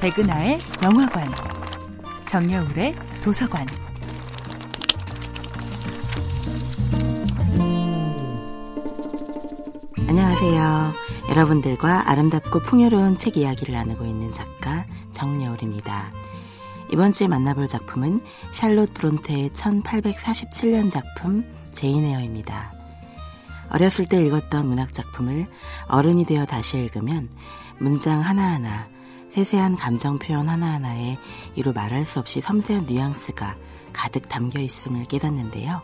백은하의 영화관, 정여울의 도서관. 안녕하세요. 여러분들과 아름답고 풍요로운 책 이야기를 나누고 있는 작가 정여울입니다. 이번 주에 만나볼 작품은 샬롯 브론테의 1847년 작품 제인 에어입니다. 어렸을 때 읽었던 문학 작품을 어른이 되어 다시 읽으면 문장 하나하나, 세세한 감정 표현 하나하나에 이루 말할 수 없이 섬세한 뉘앙스가 가득 담겨 있음을 깨닫는데요.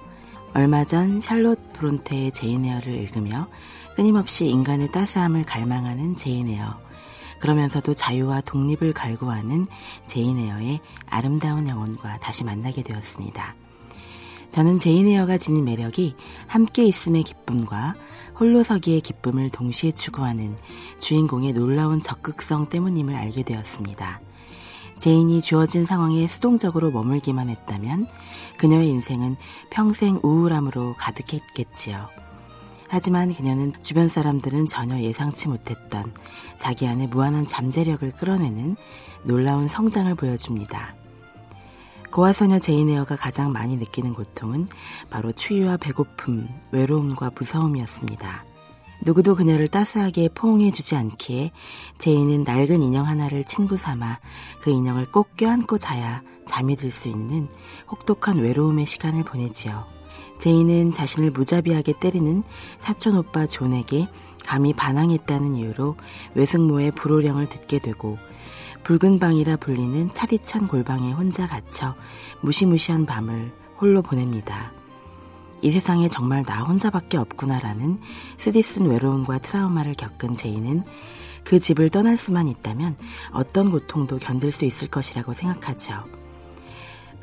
얼마 전 샬롯 브론테의 제인 에어를 읽으며 끊임없이 인간의 따스함을 갈망하는 제인 에어, 그러면서도 자유와 독립을 갈구하는 제인 에어의 아름다운 영혼과 다시 만나게 되었습니다. 저는 제인 에어가 지닌 매력이 함께 있음의 기쁨과 홀로서기의 기쁨을 동시에 추구하는 주인공의 놀라운 적극성 때문임을 알게 되었습니다. 제인이 주어진 상황에 수동적으로 머물기만 했다면 그녀의 인생은 평생 우울함으로 가득했겠지요. 하지만 그녀는 주변 사람들은 전혀 예상치 못했던 자기 안에 무한한 잠재력을 끌어내는 놀라운 성장을 보여줍니다. 고아소녀 제이네어가 가장 많이 느끼는 고통은 바로 추위와 배고픔, 외로움과 무서움이었습니다. 누구도 그녀를 따스하게 포옹해주지 않기에 제이는 낡은 인형 하나를 친구 삼아 그 인형을 꼭 껴안고 자야 잠이 들 수 있는 혹독한 외로움의 시간을 보내지요. 제이는 자신을 무자비하게 때리는 사촌 오빠 존에게 감히 반항했다는 이유로 외숙모의 불호령을 듣게 되고 붉은 방이라 불리는 차디찬 골방에 혼자 갇혀 무시무시한 밤을 홀로 보냅니다. 이 세상에 정말 나 혼자밖에 없구나라는 쓰디쓴 외로움과 트라우마를 겪은 제이는 그 집을 떠날 수만 있다면 어떤 고통도 견딜 수 있을 것이라고 생각하죠.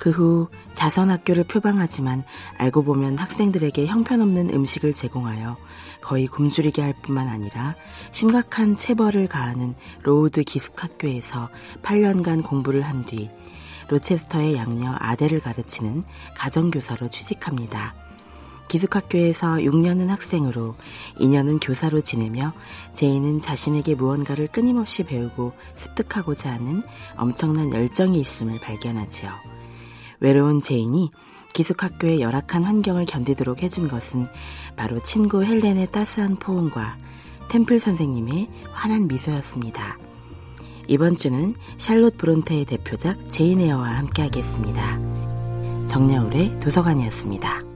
그 후 자선 학교를 표방하지만 알고 보면 학생들에게 형편없는 음식을 제공하여 거의 굶주리게 할 뿐만 아니라 심각한 체벌을 가하는 로우드 기숙학교에서 8년간 공부를 한 뒤 로체스터의 양녀 아델을 가르치는 가정교사로 취직합니다. 기숙학교에서 6년은 학생으로 2년은 교사로 지내며 제인은 자신에게 무언가를 끊임없이 배우고 습득하고자 하는 엄청난 열정이 있음을 발견하지요. 외로운 제인이 기숙학교의 열악한 환경을 견디도록 해준 것은 바로 친구 헬렌의 따스한 포옹과 템플 선생님의 환한 미소였습니다. 이번 주는 샬롯 브론테의 대표작 제인 에어와 함께 하겠습니다. 정여울의 도서관이었습니다.